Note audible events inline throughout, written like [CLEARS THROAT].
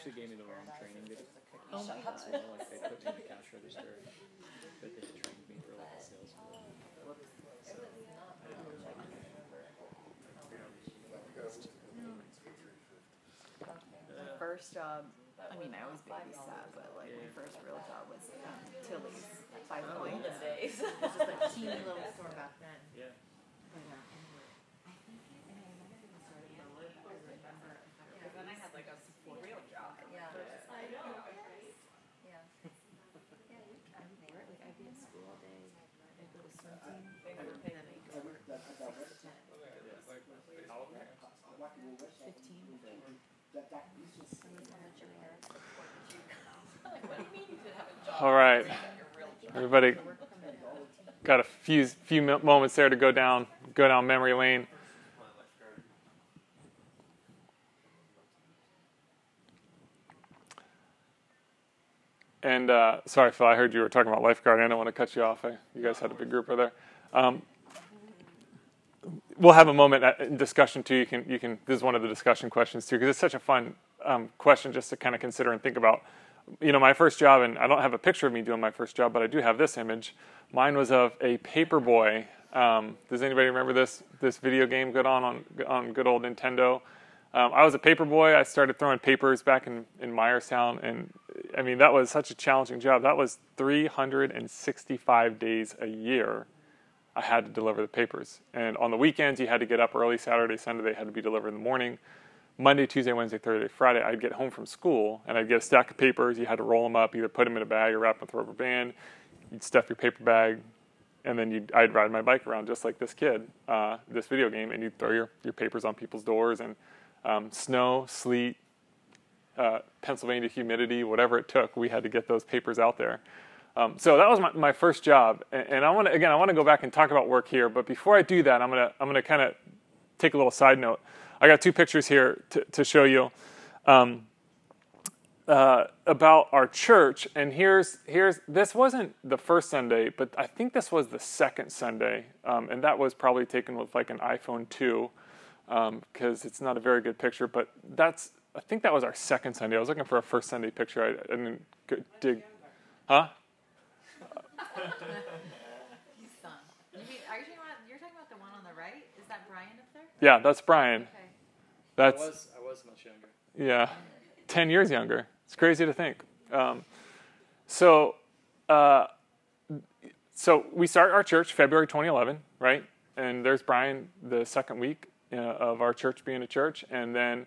actually gave me the wrong training. They, Oh my God. so, like, they put me in the cash register, but they had trained me for like a sales role. So, I didn't know that. My first job, I mean, I always babysat, but like my first real job was um, Tilly's at Five Points. days. It was just [LAUGHS] a teeny little store back then. All right, everybody, got a few few moments there to go down go down memory lane. And uh, sorry, Phil, I heard you were talking about lifeguard. I don't want to cut you off. I, you guys had a big group over there. Um, we'll have a moment in discussion too. You can you can. This is one of the discussion questions too because it's such a fun um, question just to kind of consider and think about. You know, my first job, and I don't have a picture of me doing my first job, but I do have this image. Mine was of a paper boy. Um, does anybody remember this this video game good on on on good old Nintendo? Um, I was a paper boy. I started throwing papers back in, in Myerstown, and I mean that was such a challenging job. That was 365 days a year. I had to deliver the papers, and on the weekends you had to get up early. Saturday, Sunday they had to be delivered in the morning. Monday, Tuesday, Wednesday, Thursday, Friday, I'd get home from school and I'd get a stack of papers. You had to roll them up, either put them in a bag or wrap them with a rubber band. You'd stuff your paper bag, and then I'd ride my bike around just like this kid, uh, this video game, and you'd throw your, your papers on people's doors and um, snow, sleet, uh, Pennsylvania humidity, whatever it took, we had to get those papers out there. Um, so that was my, my first job, and, I want to again I want to go back and talk about work here. But before I do that, I'm gonna I'm gonna kind of take a little side note. I got two pictures here to, to show you um, uh, about our church, and here's here's this wasn't the first Sunday, but I think this was the second Sunday, um, and that was probably taken with like an iPhone two because it's not a very good picture. But that's I think that was our second Sunday. I was looking for a first Sunday picture. I, I didn't dig, huh? [LAUGHS] He's son. You mean, are you talking about, you're talking about the one on the right? Is that Brian up there? Yeah, that's Brian. Okay. I That's was I was much younger. Yeah, 10 years younger. It's crazy to think. Um, so, uh, so we start our church February 2011, right? And there's Brian the second week uh, of our church being a church. And then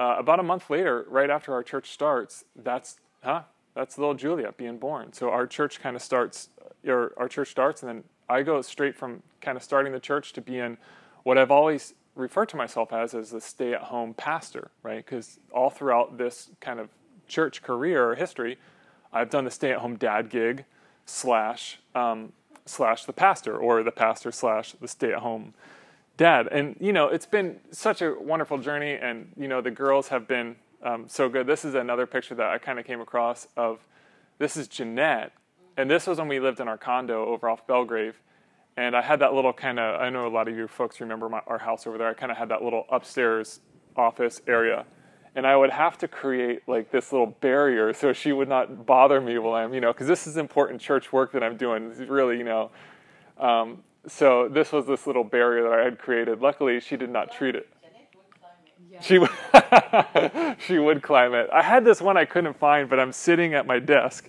uh, about a month later, right after our church starts, that's, huh? That's little Julia being born. So our church kind of starts, or our church starts, and then I go straight from kind of starting the church to being what I've always referred to myself as as the stay-at-home pastor, right? Because all throughout this kind of church career or history, I've done the stay-at-home dad gig slash um, slash the pastor or the pastor slash the stay-at-home dad. And you know, it's been such a wonderful journey, and you know, the girls have been um, so good. This is another picture that I kind of came across of. This is Jeanette, and this was when we lived in our condo over off Belgrave. And I had that little kind of, I know a lot of you folks remember my, our house over there. I kind of had that little upstairs office area. And I would have to create like this little barrier so she would not bother me while I'm, you know, because this is important church work that I'm doing. Really, you know. Um, so this was this little barrier that I had created. Luckily, she did not treat it. She [LAUGHS] she would climb it. I had this one I couldn't find, but I'm sitting at my desk,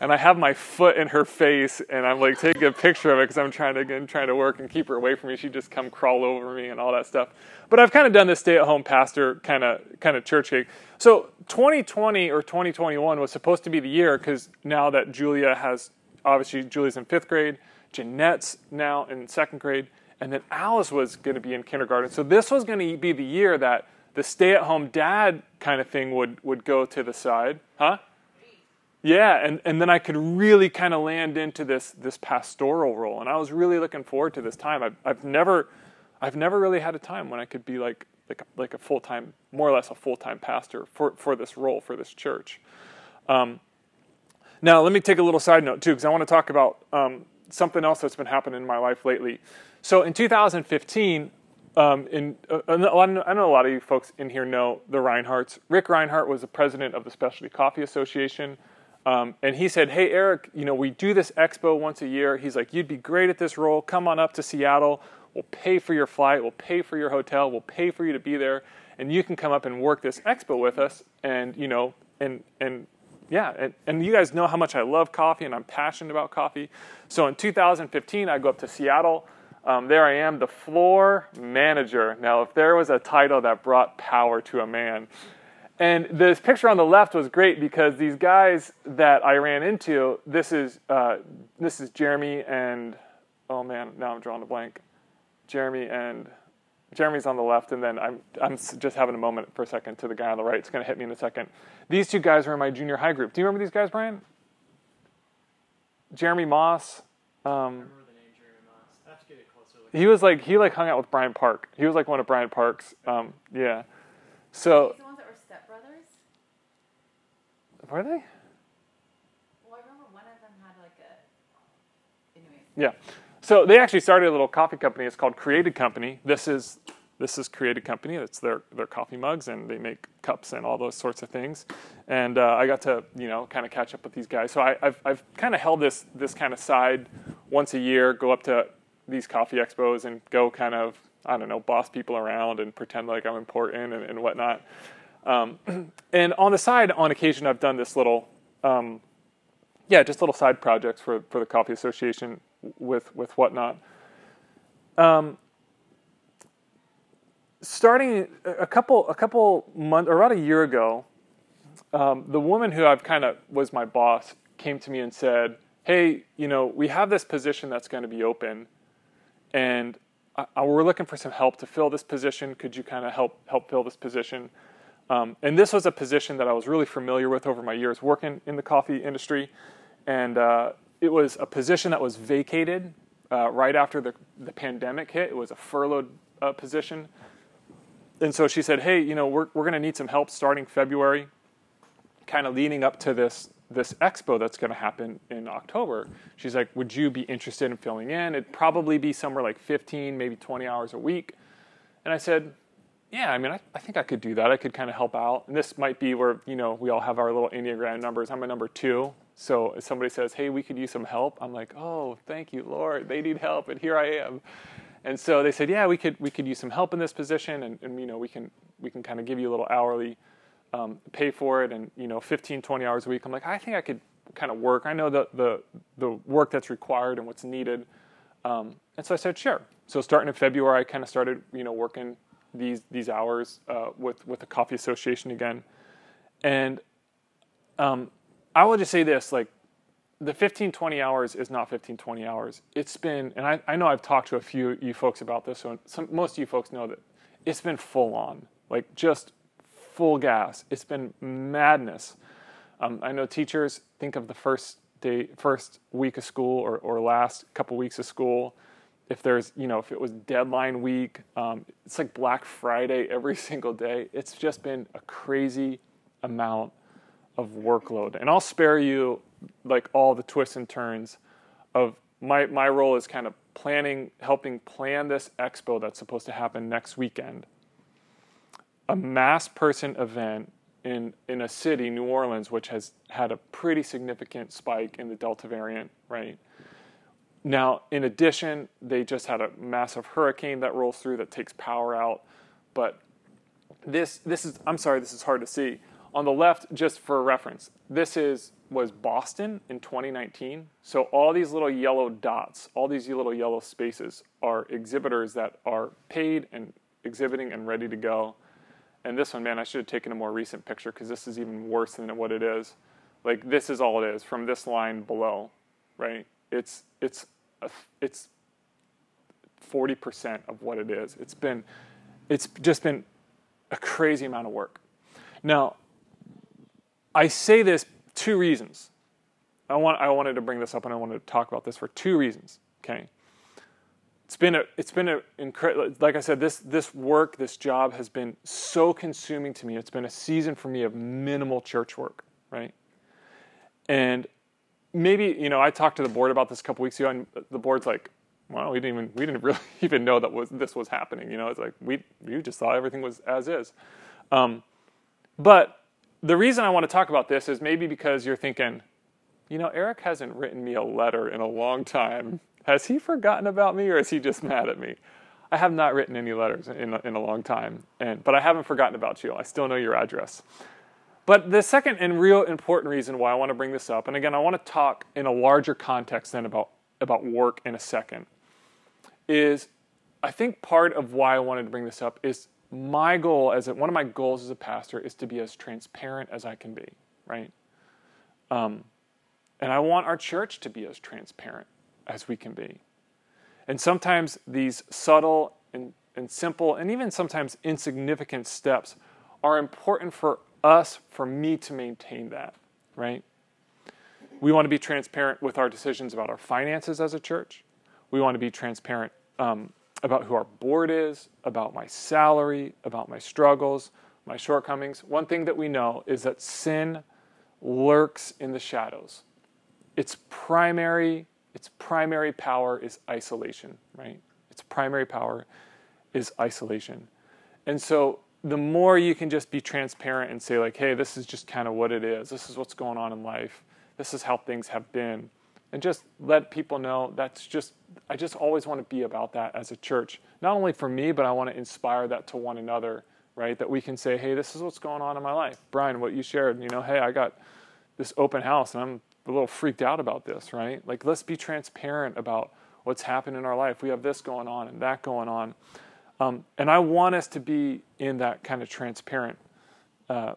and I have my foot in her face, and I'm like taking a picture of it because I'm trying to again trying to work and keep her away from me. She'd just come crawl over me and all that stuff. But I've kind of done this stay-at-home pastor kind of kind of church gig. So 2020 or 2021 was supposed to be the year because now that Julia has obviously Julia's in fifth grade, Jeanette's now in second grade, and then Alice was going to be in kindergarten. So this was going to be the year that the stay-at-home dad kind of thing would would go to the side, huh? Yeah, and, and then I could really kind of land into this this pastoral role, and I was really looking forward to this time. I've, I've never I've never really had a time when I could be like like a, like a full time, more or less a full time pastor for for this role for this church. Um, now, let me take a little side note too, because I want to talk about um, something else that's been happening in my life lately. So, in 2015, um, in uh, I know a lot of you folks in here know the Rhineharts. Ric Rhinehart was the president of the Specialty Coffee Association, um, and he said, "Hey Eric, you know we do this expo once a year. He's like, you'd be great at this role. Come on up to Seattle. We'll pay for your flight. We'll pay for your hotel. We'll pay for you to be there, and you can come up and work this expo with us. And you know, and and yeah, and, and you guys know how much I love coffee and I'm passionate about coffee. So in 2015, I go up to Seattle. Um, there I am, the floor manager. Now, if there was a title that brought power to a man, and this picture on the left was great because these guys that I ran into, this is uh, this is Jeremy and oh man, now I'm drawing a blank. Jeremy and Jeremy's on the left, and then I'm I'm just having a moment for a second to the guy on the right. It's going to hit me in a second. These two guys were in my junior high group. Do you remember these guys, Brian? Jeremy Moss. Um, remember the name Jeremy Moss. I have to get a closer look. He was like he like hung out with Brian Park. He was like one of Brian Park's. Um, yeah. So the ones that were stepbrothers? were they? Well, I remember one of them had like a. Anyways. Yeah. So they actually started a little coffee company. It's called Created Company. This is this is Created Company. It's their their coffee mugs, and they make cups and all those sorts of things. And uh, I got to you know kind of catch up with these guys. So I, I've I've kind of held this this kind of side once a year. Go up to these coffee expos and go kind of I don't know boss people around and pretend like I'm important and, and whatnot. Um, [CLEARS THROAT] and on the side, on occasion, I've done this little um, yeah, just little side projects for, for the Coffee Association with with whatnot. Um, starting a couple a couple months or about a year ago, um, the woman who I've kind of was my boss came to me and said, "Hey, you know, we have this position that's going to be open, and I, I- we're looking for some help to fill this position. Could you kind of help help fill this position?" Um, and this was a position that I was really familiar with over my years working in the coffee industry. And uh, it was a position that was vacated uh, right after the, the pandemic hit. It was a furloughed uh, position. And so she said, Hey, you know, we're, we're going to need some help starting February, kind of leading up to this, this expo that's going to happen in October. She's like, Would you be interested in filling in? It'd probably be somewhere like 15, maybe 20 hours a week. And I said, yeah, I mean, I, I think I could do that. I could kind of help out. And this might be where, you know, we all have our little Enneagram numbers. I'm a number two. So if somebody says, hey, we could use some help, I'm like, oh, thank you, Lord. They need help, and here I am. And so they said, yeah, we could, we could use some help in this position, and, and you know, we can, we can kind of give you a little hourly um, pay for it, and, you know, 15, 20 hours a week. I'm like, I think I could kind of work. I know the, the, the work that's required and what's needed. Um, and so I said, sure. So starting in February, I kind of started, you know, working these these hours uh, with with the coffee association again, and um, I will just say this: like the 15, 20 hours is not 15, 20 hours. It's been, and I, I know I've talked to a few you folks about this, so some, most of you folks know that it's been full on, like just full gas. It's been madness. Um, I know teachers think of the first day, first week of school or, or last couple weeks of school. If there's, you know, if it was deadline week, um, it's like Black Friday every [LAUGHS] single day. It's just been a crazy amount of workload. And I'll spare you like all the twists and turns of my my role is kind of planning, helping plan this expo that's supposed to happen next weekend. A mass person event in in a city, New Orleans, which has had a pretty significant spike in the Delta variant, right? Now, in addition, they just had a massive hurricane that rolls through that takes power out. But this this is I'm sorry, this is hard to see. On the left, just for reference, this is was Boston in 2019. So all these little yellow dots, all these little yellow spaces are exhibitors that are paid and exhibiting and ready to go. And this one, man, I should have taken a more recent picture because this is even worse than what it is. Like this is all it is from this line below, right? It's it's it's 40% of what it is. It's been it's just been a crazy amount of work. Now, I say this two reasons. I want I wanted to bring this up and I wanted to talk about this for two reasons. Okay. It's been a it's been a incredible like I said this this work this job has been so consuming to me. It's been a season for me of minimal church work, right? And maybe you know I talked to the board about this a couple weeks ago and the board's like well, we didn't even we didn't [LAUGHS] really even know that was this was happening. You know, it's like we we just thought everything was as is. Um, but the reason I want to talk about this is maybe because you're thinking, you know, Eric hasn't written me a letter in a long time. Has he forgotten about me, or is he just mad at me? I have not written any letters in in a long time, and but I haven't forgotten about you. I still know your address. But the second and real important reason why I want to bring this up, and again, I want to talk in a larger context than about about work in a second, is I think part of why I wanted to bring this up is my goal as a, one of my goals as a pastor is to be as transparent as I can be, right? Um, and I want our church to be as transparent as we can be. And sometimes these subtle and, and simple and even sometimes insignificant steps are important for us, for me to maintain that, right? We want to be transparent with our decisions about our finances as a church. We want to be transparent um, about who our board is, about my salary, about my struggles, my shortcomings. One thing that we know is that sin lurks in the shadows. Its primary its primary power is isolation, right? Its primary power is isolation. And so the more you can just be transparent and say like, "Hey, this is just kind of what it is. This is what's going on in life. This is how things have been." And just let people know that's just I just always want to be about that as a church. Not only for me, but I want to inspire that to one another, right? That we can say, hey, this is what's going on in my life. Brian, what you shared, you know, hey, I got this open house and I'm a little freaked out about this, right? Like, let's be transparent about what's happened in our life. We have this going on and that going on. Um, and I want us to be in that kind of transparent uh,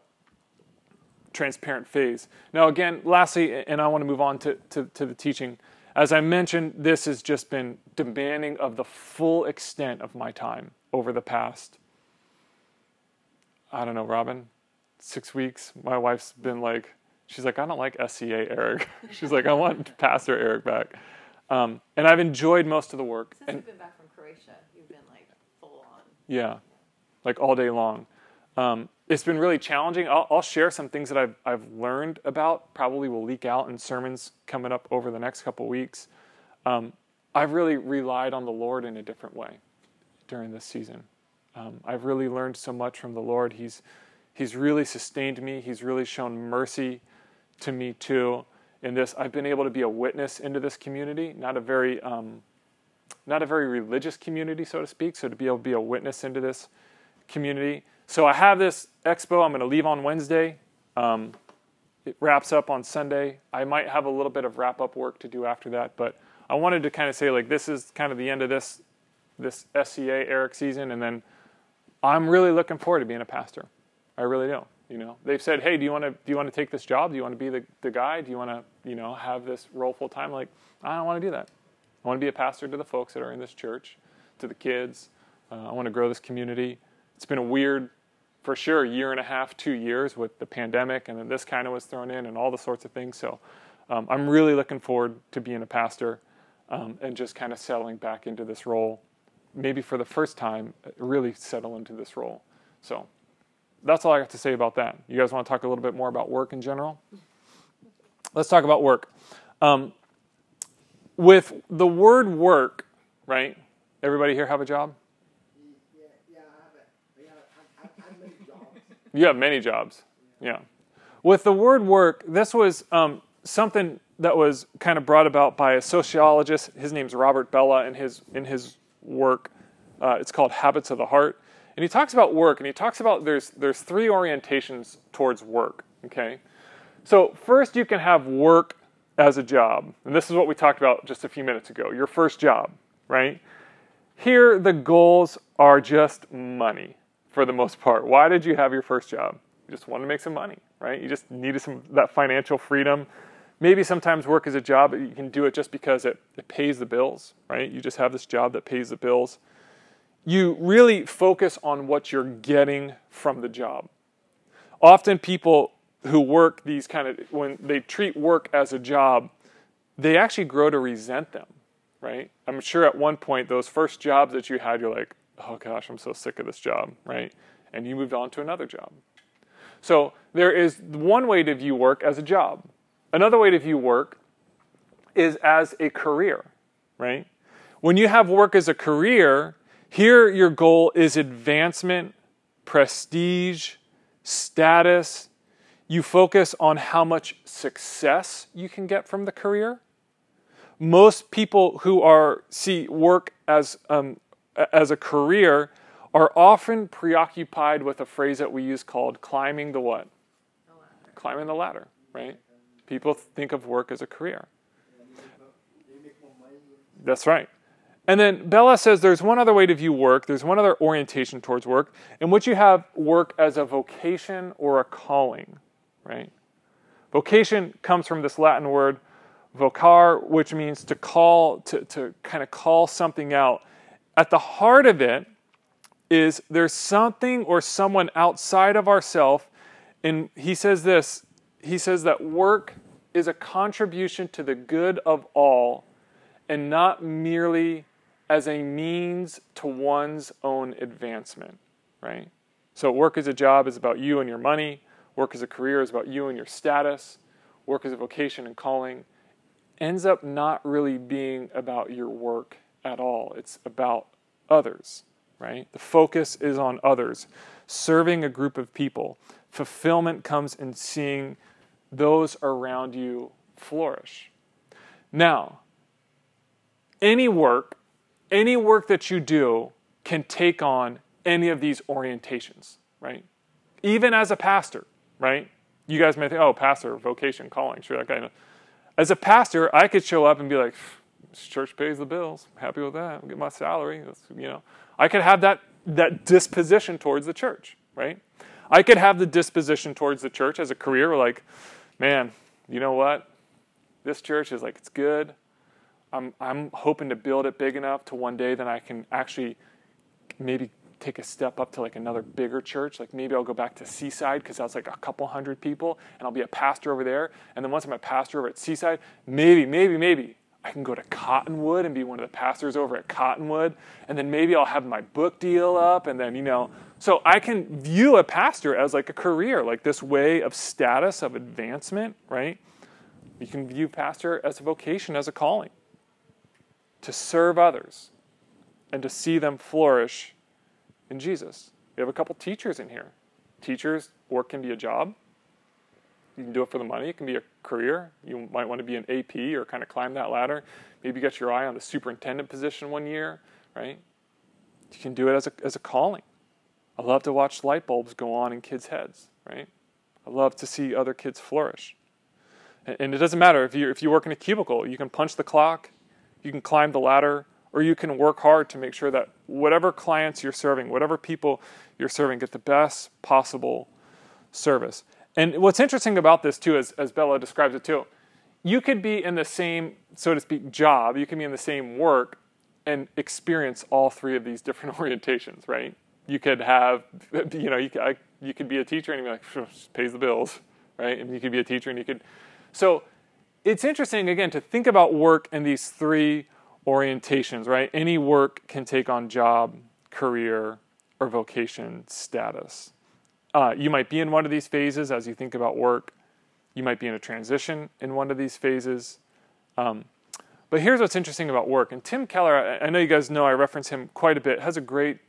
transparent phase. Now, again, lastly, and I want to move on to, to, to, the teaching. As I mentioned, this has just been demanding of the full extent of my time over the past, I don't know, Robin, six weeks. My wife's been like, she's like, I don't like SCA Eric. [LAUGHS] she's like, I want Pastor Eric back. Um, and I've enjoyed most of the work. Since and, you've been back from Croatia, you've been like full on. Yeah, like all day long. Um, it's been really challenging. I'll, I'll, share some things that I've, I've learned about, probably will leak out in sermons coming up over the next couple weeks. Um, I've really relied on the Lord in a different way during this season. Um, I've really learned so much from the Lord. He's, he's really sustained me, He's really shown mercy to me too. In this, I've been able to be a witness into this community, not a very, um, not a very religious community, so to speak. So to be able to be a witness into this community so I have this expo. I'm going to leave on Wednesday. Um, it wraps up on Sunday. I might have a little bit of wrap up work to do after that, but I wanted to kind of say like this is kind of the end of this this SCA Eric season, and then I'm really looking forward to being a pastor. I really do. You know, they've said, "Hey, do you want to do you want to take this job? Do you want to be the the guy? Do you want to you know have this role full time?" Like, I don't want to do that. I want to be a pastor to the folks that are in this church, to the kids. Uh, I want to grow this community. It's been a weird, for sure, year and a half, two years with the pandemic, and then this kind of was thrown in, and all the sorts of things. So um, I'm really looking forward to being a pastor um, and just kind of settling back into this role. Maybe for the first time, really settle into this role. So that's all I got to say about that. You guys want to talk a little bit more about work in general? Let's talk about work. Um, with the word work, right? Everybody here have a job? Yeah, I have a. You have many jobs. Yeah. With the word work, this was um, something that was kind of brought about by a sociologist. His name's Robert Bellah, and his in his work, uh, it's called Habits of the Heart, and he talks about work, and he talks about there's there's three orientations towards work. Okay, so first you can have work as a job, and this is what we talked about just a few minutes ago. Your first job, right? Here the goals are just money for the most part. Why did you have your first job? You just wanted to make some money, right? You just needed some that financial freedom. Maybe sometimes work is a job, but you can do it just because it, it pays the bills, right? You just have this job that pays the bills. You really focus on what you're getting from the job. Often people who work these kind of when they treat work as a job, they actually grow to resent them, right? I'm sure at one point those first jobs that you had, you're like, oh gosh, I'm so sick of this job, right? And you moved on to another job. So there is one way to view work as a job. Another way to view work is as a career, right? When you have work as a career, here your goal is advancement, prestige, status. You focus on how much success you can get from the career. Most people who are see work as um, as a career are often preoccupied with a phrase that we use called climbing the what? Climbing the ladder, right? People think of work as a career. That's right. And then Bellah says there's one other way to view work, there's one other orientation towards work, in which you have work as a vocation or a calling, right? Vocation comes from this Latin word vocar, which means to call, to, to kind of call something out. At the heart of it is there's something or someone outside of ourself, and he says this he says that work is a contribution to the good of all and not merely as a means to one's own advancement, right? So, work as a job is about you and your money. Work as a career is about you and your status. Work as a vocation and calling ends up not really being about your work at all. It's about others, right? The focus is on others, serving a group of people. Fulfillment comes in seeing those around you flourish. Now, any work, any work that you do can take on any of these orientations, right? Even as a pastor, right? You guys may think, oh, pastor, vocation, calling, sure, that guy. As a pastor, I could show up and be like, church pays the bills. I'm happy with that. I'll get my salary. That's, you know, I could have that that disposition towards the church, right? I could have the disposition towards the church as a career, like, man, you know what? This church is like it's good. I'm I'm hoping to build it big enough to one day that I can actually maybe take a step up to like another bigger church. Like maybe I'll go back to Seaside because that's like a couple hundred people, and I'll be a pastor over there. And then once I'm a pastor over at Seaside, maybe, maybe, maybe I can go to Cottonwood and be one of the pastors over at Cottonwood. And then maybe I'll have my book deal up, and then you know. So I can view a pastor as like a career, like this way of status of advancement, right? You can view pastor as a vocation, as a calling to serve others and to see them flourish in Jesus. We have a couple teachers in here. Teachers, work can be a job. You can do it for the money. It can be a career. You might want to be an AP or kind of climb that ladder. Maybe get your eye on the superintendent position one year, right? You can do it as a, as a calling. I love to watch light bulbs go on in kids' heads, right? I love to see other kids flourish. And, and it doesn't matter if you if you work in a cubicle, you can punch the clock, you can climb the ladder, or you can work hard to make sure that whatever clients you're serving, whatever people you're serving, get the best possible service. And what's interesting about this, too, as, as Bellah describes it, too, you could be in the same, so to speak, job, you can be in the same work and experience all three of these different [LAUGHS] orientations, right? You could have, [LAUGHS] you know, you could, I, you could be a teacher and you're like, pays the bills, right? And you could be a teacher and you could. So it's interesting, again, to think about work in these three orientations, right? Any work can take on job, career, or vocation status. Uh, you might be in one of these phases as you think about work. You might be in a transition in one of these phases. Um, but here's what's interesting about work. And Tim Keller, I, I, know you guys know I reference him quite a bit, has a great,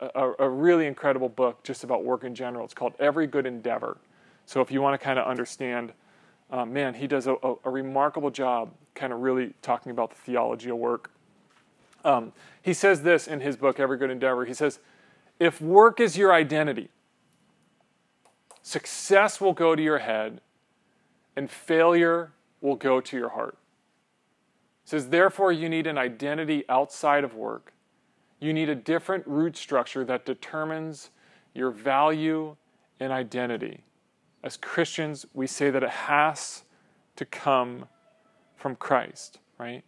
a, a really incredible book just about work in general. It's called Every Good Endeavor. So if you want to kind of understand uh, man, he does a, a, a, remarkable job kind of really talking about the theology of work. Um, he says this in his book, Every Good Endeavor. He says, If work is your identity, success will go to your head and failure will go to your heart. He says, Therefore, you need an identity outside of work. You need a different root structure that determines your value and identity as Christians, we say that it has to come from Christ, right?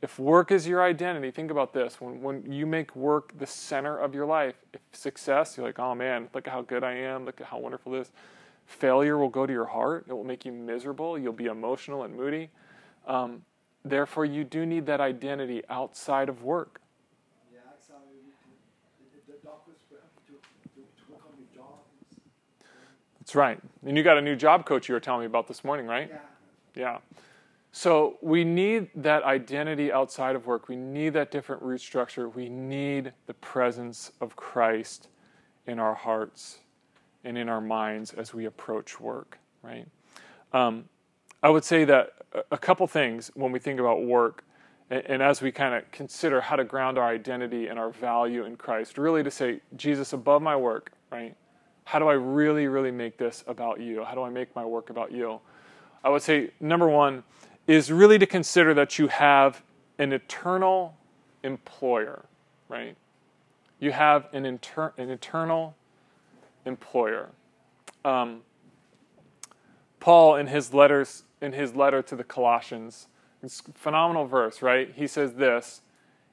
If work is your identity, think about this. When, when you make work the center of your life, if success, you're like, oh man, look at how good I am, look at how wonderful this. Failure will go to your heart, it will make you miserable, you'll be emotional and moody. Um, therefore, you do need that identity outside of work. That's right. And you got a new job coach you were telling me about this morning, right? Yeah. Yeah. So we need that identity outside of work. We need that different root structure. We need the presence of Christ in our hearts and in our minds as we approach work, right? Um, I would say that a couple things when we think about work and, and as we kind of consider how to ground our identity and our value in Christ, really to say, Jesus, above my work, right? How do I really, really make this about you? How do I make my work about you? I would say, number one, is really to consider that you have an eternal employer, right? You have an, inter- an eternal employer. Um, Paul, in his letters, in his letter to the Colossians, it's phenomenal verse, right? He says this.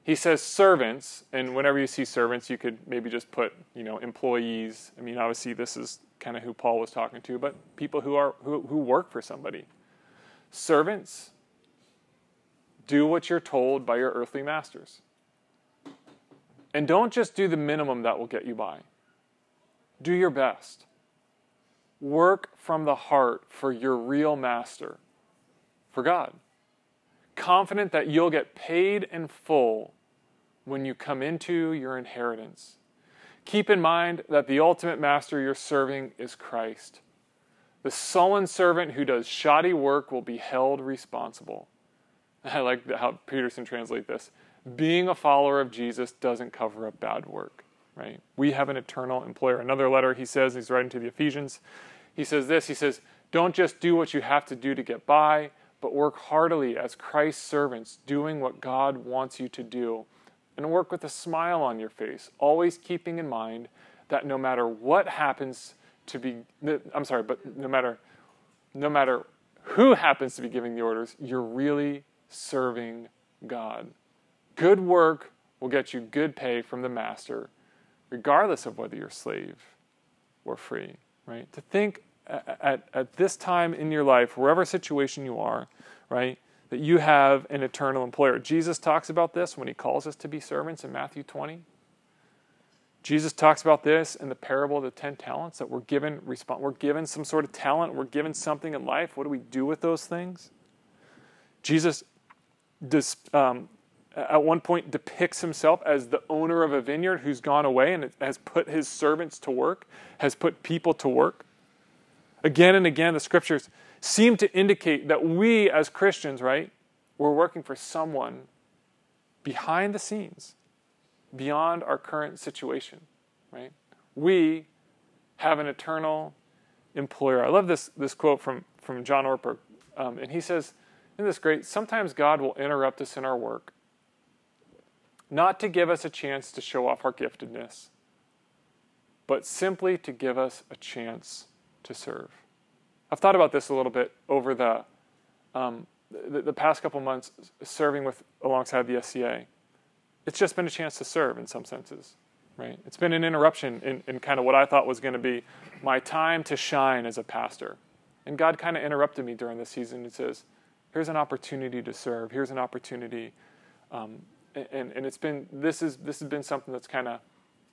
He says servants, and whenever you see servants, you could maybe just put, you know, employees. I mean, obviously, this is kind of who Paul was talking to, but people who are who, who work for somebody. Servants, do what you're told by your earthly masters. And don't just do the minimum that will get you by. Do your best. Work from the heart for your real master, for God. Confident that you'll get paid in full when you come into your inheritance. Keep in mind that the ultimate master you're serving is Christ. The sullen servant who does shoddy work will be held responsible. [LAUGHS] I like how Peterson translates this. Being a follower of Jesus doesn't cover up bad work, right? We have an eternal employer. Another letter he says, he's writing to the Ephesians, he says this, he says, don't just do what you have to do to get by, but work heartily as Christ's servants, doing what God wants you to do. And work with a smile on your face, always keeping in mind that no matter what happens to be I'm sorry, but no matter no matter who happens to be giving the orders, you're really serving God. Good work will get you good pay from the master, regardless of whether you're slave or free, right? To think at, at this time in your life, wherever situation you are, right, that you have an eternal employer. Jesus talks about this when he calls us to be servants in Matthew 20. Jesus talks about this in the parable of the ten talents that we're given we're given some sort of talent, we're given something in life. What do we do with those things? Jesus um, at one point depicts himself as the owner of a vineyard who's gone away and has put his servants to work, has put people to work. Again and again, the scriptures seem to indicate that we as Christians, right, we're working for someone behind the scenes, beyond our current situation, right? We have an eternal employer. I love this, this quote from, from John Ortberg, um, and he says, isn't this great? Sometimes God will interrupt us in our work, not to give us a chance to show off our giftedness, but simply to give us a chance to serve. I've thought about this a little bit over the um, the, the, past couple months serving with alongside the SCA. It's just been a chance to serve in some senses, right? It's been an interruption in, in kind of what I thought was going to be my time to shine as a pastor. And God kind of interrupted me during this season and says, here's an opportunity to serve. Here's an opportunity. Um, and, and it's been, this, is, this has been something that's kind of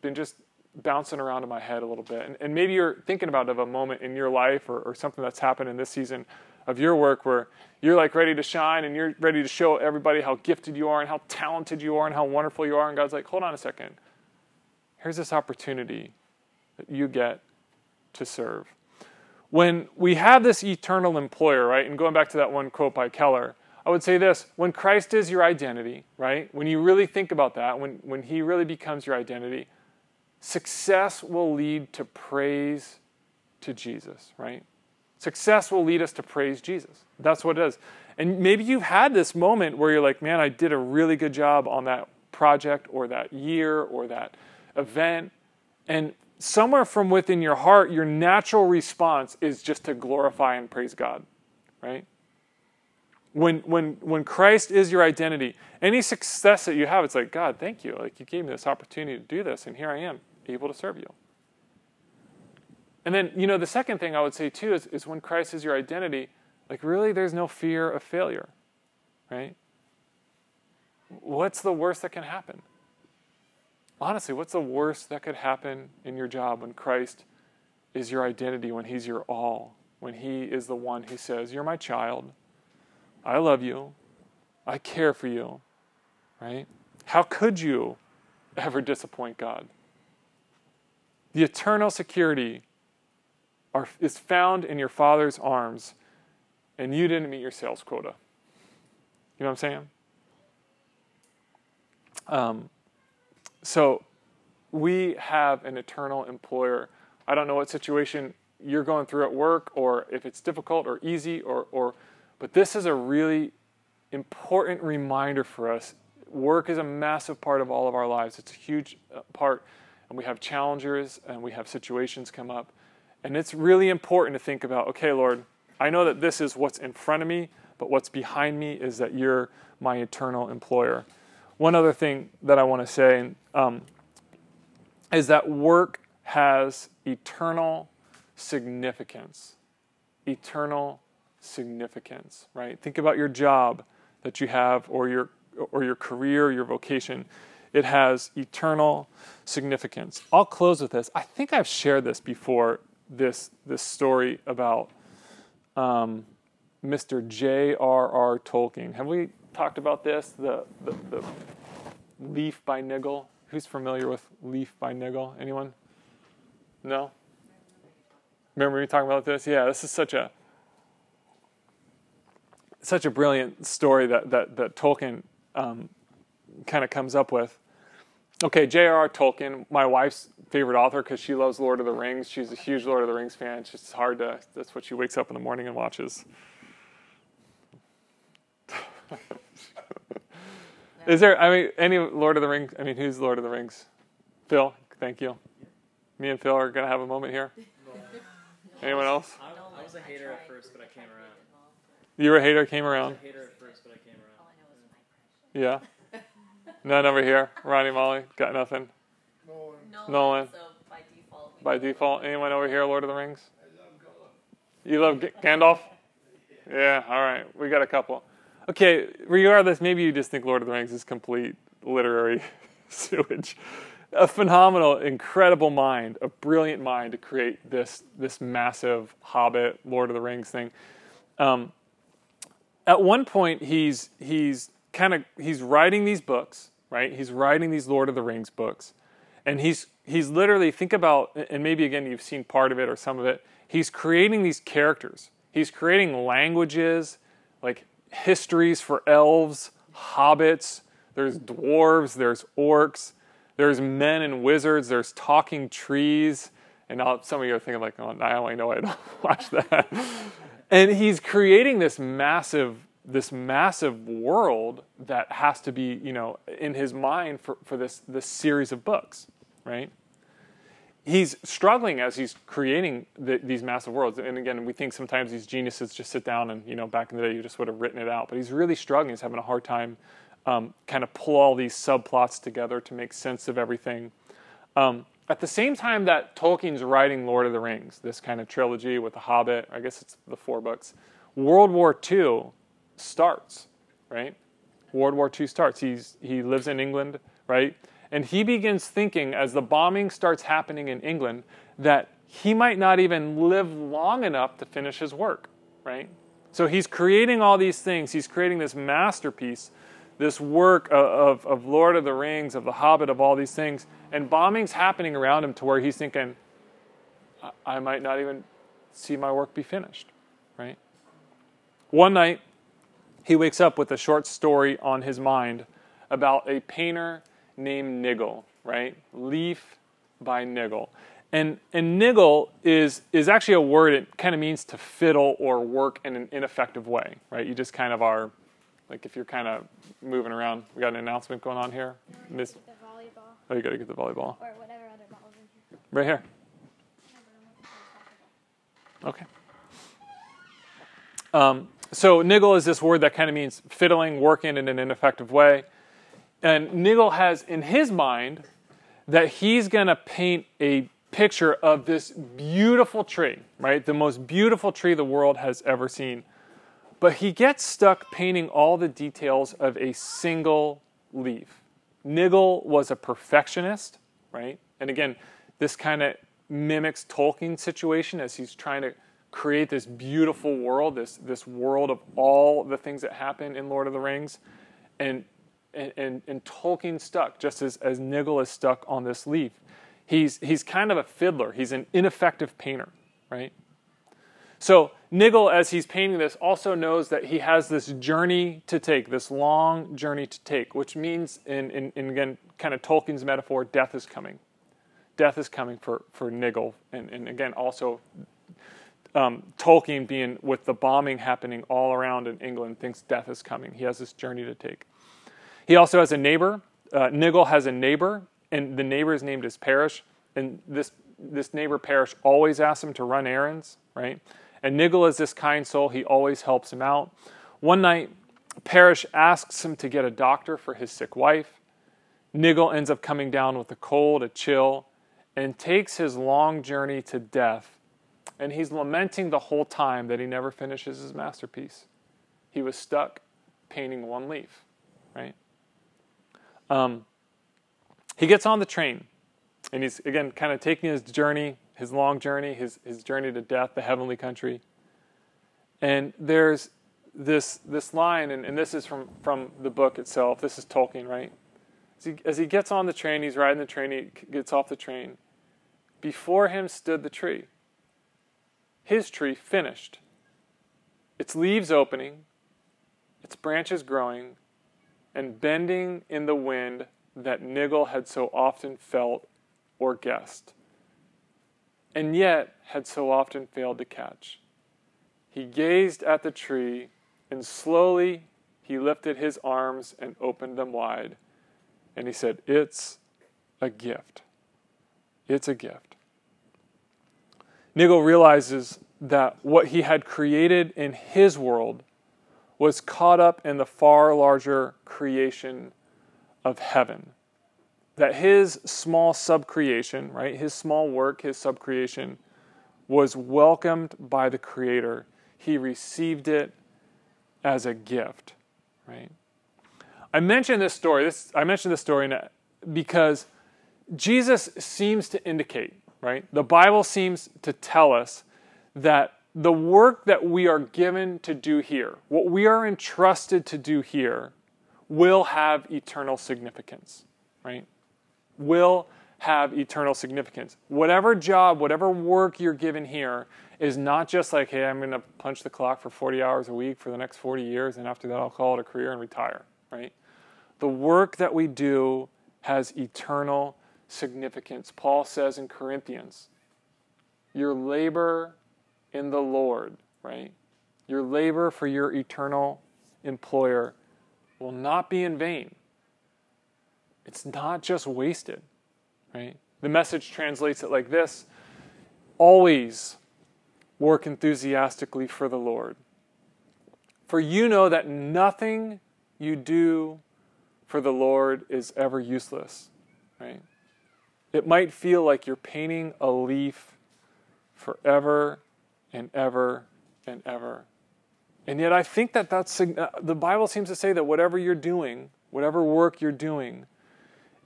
been just bouncing around in my head a little bit. And, and maybe you're thinking about of a moment in your life or, or something that's happened in this season of your work where you're like ready to shine and you're ready to show everybody how gifted you are and how talented you are and how wonderful you are. And God's like, hold on a second. Here's this opportunity that you get to serve. When we have this eternal employer, right, and going back to that one quote by Keller, I would say this when Christ is your identity, right, when you really think about that, when, when He really becomes your identity, success will lead to praise to Jesus, right? Success will lead us to praise Jesus. That's what it is. And maybe you've had this moment where you're like, man, I did a really good job on that project or that year or that event. And somewhere from within your heart, your natural response is just to glorify and praise God, right? When, when, when Christ is your identity, any success that you have, it's like, God, thank you. Like, you gave me this opportunity to do this, and here I am able to serve you. And then, you know, the second thing I would say too is, is when Christ is your identity, like really there's no fear of failure, right? What's the worst that can happen? Honestly, what's the worst that could happen in your job when Christ is your identity, when He's your all, when He is the one who says, You're my child, I love you. I care for you. Right? How could you ever disappoint God? The eternal security are, is found in your Father's arms, and you didn't meet your sales quota. You know what I'm saying? Um, so we have an eternal employer. I don't know what situation you're going through at work or if it's difficult or easy or, or but this is a really important reminder for us. Work is a massive part of all of our lives. It's a huge uh, part and we have challengers and we have situations come up. And it's really important to think about, okay, Lord, I know that this is what's in front of me, but what's behind me is that you're my eternal employer. One other thing that I want to say um, is that work has eternal significance. Eternal significance, right? Think about your job that you have or your or your career, your vocation. It has eternal significance. I'll close with this. I think I've shared this before. This this story about um, Mr. J.R.R. Tolkien. Have we talked about this? The, the the Leaf by Niggle. Who's familiar with Leaf by Niggle? Anyone? No. Remember me talking about this? Yeah, this is such a such a brilliant story that that that Tolkien um, kind of comes up with. Okay, J.R.R. Tolkien, my wife's favorite author because she loves Lord of the Rings. She's a huge Lord of the Rings fan. It's just hard to. That's what she wakes up in the morning and watches. [LAUGHS] Is there? I mean, any Lord of the Rings? I mean, who's Lord of the Rings? Phil, thank you. Me and Phil are gonna have a moment here. [LAUGHS] Anyone else? I, I was a hater at first, but I came around. You were a hater, came I was around. a hater at first, but I came around. Yeah. None over here. Ronnie, Molly, got nothing. Nolan. So by default, By default, anyone over here, Lord of the Rings? You love G- Gandalf? [LAUGHS] Yeah, all right. We got a couple. Okay, regardless, maybe you just think Lord of the Rings is complete literary [LAUGHS] sewage. A phenomenal, incredible mind, a brilliant mind to create this this massive Hobbit, Lord of the Rings thing. Um, at one point, he's he's kind of he's writing these books, right? He's writing these Lord of the Rings books, and he's he's literally think about and maybe again you've seen part of it or some of it. He's creating these characters. He's creating languages like histories for elves hobbits. There's dwarves there's orcs there's men and wizards there's talking trees. And now some of you are thinking like oh i know i don't [LAUGHS] watch that. And he's creating this massive this massive world that has to be you know in his mind for, for this this series of books right? He's struggling as he's creating the, these massive worlds. And again we think sometimes these geniuses just sit down and you know back in the day you just would have written it out. But he's really struggling. He's having a hard time um, kind of pull all these subplots together to make sense of everything. Um, at the same time that tolkien's writing lord of the rings this kind of trilogy with the hobbit i guess it's the four books world war ii starts right? World war ii starts. He's he lives in england right? And he begins thinking as the bombing starts happening in england that he might not even live long enough to finish his work right? So he's creating all these things. He's creating this masterpiece this work of, of, of lord of the rings of the hobbit of all these things. And bombing's happening around him to where he's thinking I, I might not even see my work be finished right? One night he wakes up with a short story on his mind about a painter named Niggle, right? Leaf by Niggle. And, and niggle is, is actually a word, it kind of means to fiddle or work in an ineffective way, right? You just kind of are, like if you're kind of moving around, we got an announcement going on here. Miss, The volleyball oh, you got to get the volleyball. or whatever other ball is in here. Right here. Okay. Um, so niggle is this word that kind of means fiddling, working in an ineffective way. And Niggle has in his mind that he's going to paint a picture of this beautiful tree, right? The most beautiful tree the world has ever seen. But he gets stuck painting all the details of a single leaf. Niggle was a perfectionist, right? And again, this kind of mimics Tolkien's situation as he's trying to create this beautiful world, this this world of all the things that happen in Lord of the Rings, and and and, and Tolkien stuck just as as Nigel is stuck on this leaf. He's he's kind of a fiddler. He's an ineffective painter, right? So Nigel, as he's painting this, also knows that he has this journey to take, this long journey to take, which means, in, in, in again, kind of Tolkien's metaphor, death is coming. Death is coming for, for Nigel. And, and again, also um, Tolkien being with the bombing happening all around in England thinks death is coming. He has this journey to take. He also has a neighbor. Uh, Niggle has a neighbor, and the neighbor is named as Parish. And this this neighbor Parish always asks him to run errands, right? And Niggle is this kind soul. He always helps him out. One night, Parish asks him to get a doctor for his sick wife. Niggle ends up coming down with a cold, a chill, and takes his long journey to death. And he's lamenting the whole time that he never finishes his masterpiece. He was stuck painting one leaf, right? Um, he gets on the train, and he's again kind of taking his journey his long journey, his, his journey to death, the heavenly country. And there's this, this line, and, and this is from, from the book itself. This is Tolkien, right? As he, as he gets on the train, he's riding the train, he gets off the train. Before him stood the tree. His tree finished. Its leaves opening, its branches growing, and bending in the wind that Niggle had so often felt or guessed and yet had so often failed to catch. He gazed at the tree, and slowly he lifted his arms and opened them wide. And he said, It's a gift. It's a gift. Niggle realizes that what he had created in his world was caught up in the far larger creation of heaven that his small subcreation, right, his small work, his subcreation, was welcomed by the Creator. He received it as a gift, right? I mentioned this story. This I mentioned this story because Jesus seems to indicate, right? The Bible seems to tell us that the work that we are given to do here, what we are entrusted to do here, will have eternal significance, right? will have eternal significance. Whatever job, whatever work you're given here is not just like, hey, I'm going to punch the clock for 40 hours a week for the next 40 years, and after that, I'll call it a career and retire, right? The work that we do has eternal significance. Paul says in Corinthians, your labor in the Lord, right? Your labor for your eternal employer will not be in vain it's not just wasted, right? The message translates it like this Always work enthusiastically for the Lord. For you know that nothing you do for the Lord is ever useless, right? It might feel like you're painting a leaf forever and ever and ever. And yet, I think that that's uh, the Bible seems to say that whatever you're doing, whatever work you're doing,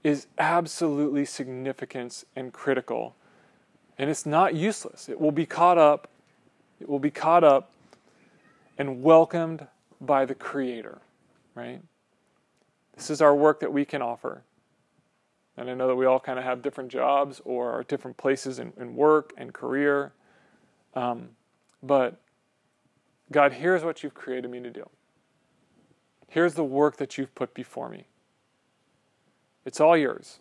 is absolutely significant and critical. And it's not useless. It will be caught up, it will be caught up and welcomed by the Creator, right? This is our work that we can offer. And I know that we all kind of have different jobs or different places in, in work and career. Um, but God, here's what you've created me to do. Here's the work that you've put before me. It's all yours.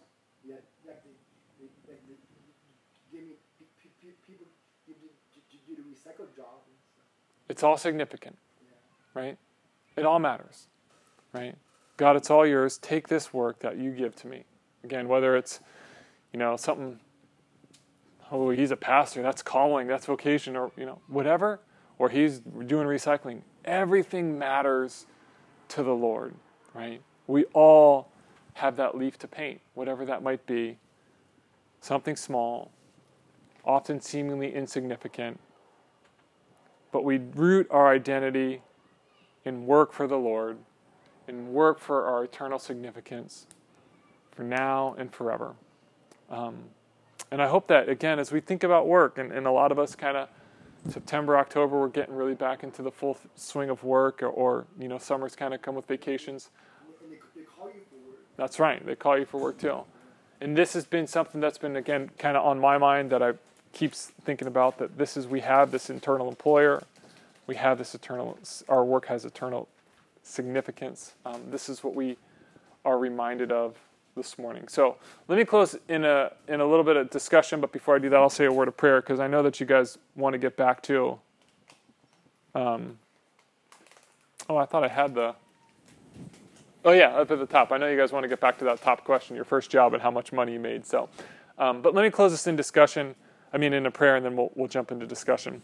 It's all significant, right? It all matters, right? God, it's all yours. Take this work that you give to me. Again, whether it's, you know, something, oh, he's a pastor, that's calling, that's vocation, or, you know, whatever, or he's doing recycling. Everything matters to the Lord, right? We all have that leaf to paint, whatever that might be. Something small, often seemingly insignificant, but we root our identity in work for the Lord, in work for our eternal significance, for now and forever. Um, and I hope that, again, as we think about work, and, and a lot of us kind of September, October, we're getting really back into the full swing of work, or, or you know, summer's kind of come with vacations. And they, they call you for work. That's right. They call you for work too. And this has been something that's been again kind of on my mind that I keep thinking about that this is we have this internal employer, we have this eternal our work has eternal significance. Um, this is what we are reminded of this morning. So let me close in a in a little bit of discussion, but before I do that, I'll say a word of prayer because I know that you guys want to get back to. Um, oh, I thought I had the. Oh yeah, up at the top. I know you guys want to get back to that top question, your first job and how much money you made. So, um, but let me close this in discussion. I mean, in a prayer, and then we'll we'll jump into discussion.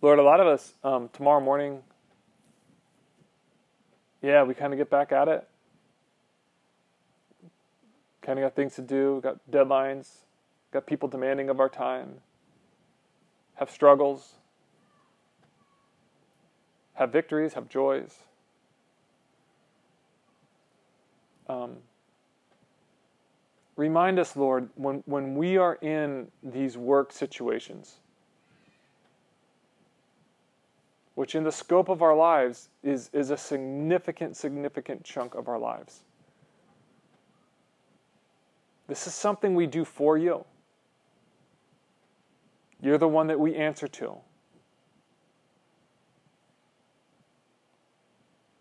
Lord, a lot of us um, tomorrow morning, yeah, we kind of get back at it. Kind of got things to do, got deadlines, got people demanding of our time, have struggles, have victories, have joys. Um, remind us, Lord, when, when we are in these work situations, which in the scope of our lives is, is a significant, significant chunk of our lives. This is something we do for you. You're the one that we answer to.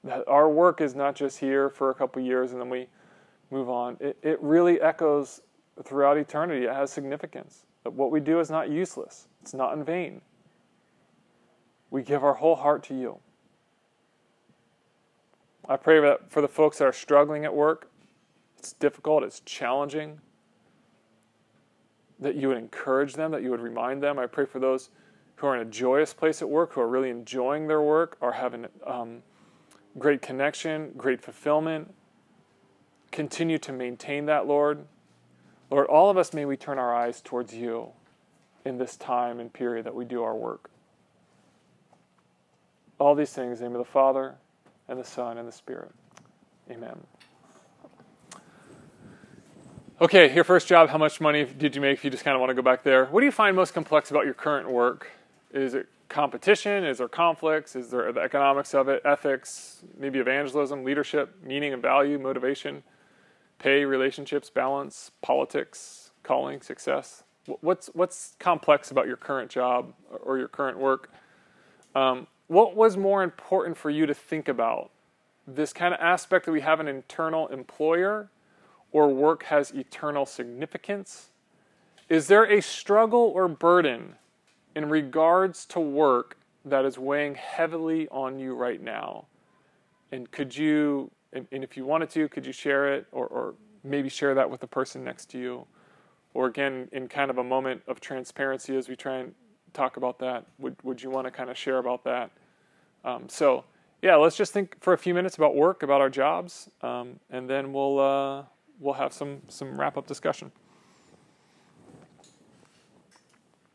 That our work is not just here for a couple years and then we move on. It, it really echoes throughout eternity. It has significance. That what we do is not useless, it's not in vain. We give our whole heart to you. I pray that for the folks that are struggling at work, it's difficult, it's challenging, that you would encourage them, that you would remind them. I pray for those who are in a joyous place at work, who are really enjoying their work, are having um, great connection, great fulfillment. Continue to maintain that, Lord. Lord, all of us may we turn our eyes towards you in this time and period that we do our work. All these things, in the name of the Father, and the Son, and the Spirit. Amen. Okay, your first job, how much money did you make if you just kind of want to go back there? What do you find most complex about your current work? Is it competition? Is there conflicts? Is there the economics of it, ethics, maybe evangelism, leadership, meaning and value, motivation, pay, relationships, balance, politics, calling, success? What's, what's complex about your current job or your current work? Um, what was more important for you to think about? This kind of aspect that we have an internal employer or work has eternal significance? Is there a struggle or burden in regards to work that is weighing heavily on you right now? And could you, and, if you wanted to, could you share it or, or maybe share that with the person next to you? Or again, in kind of a moment of transparency as we try and talk about that, would, would you want to kind of share about that? Um, so, yeah, let's just think for a few minutes about work, about our jobs, um, and then we'll uh, we'll have some some wrap up discussion.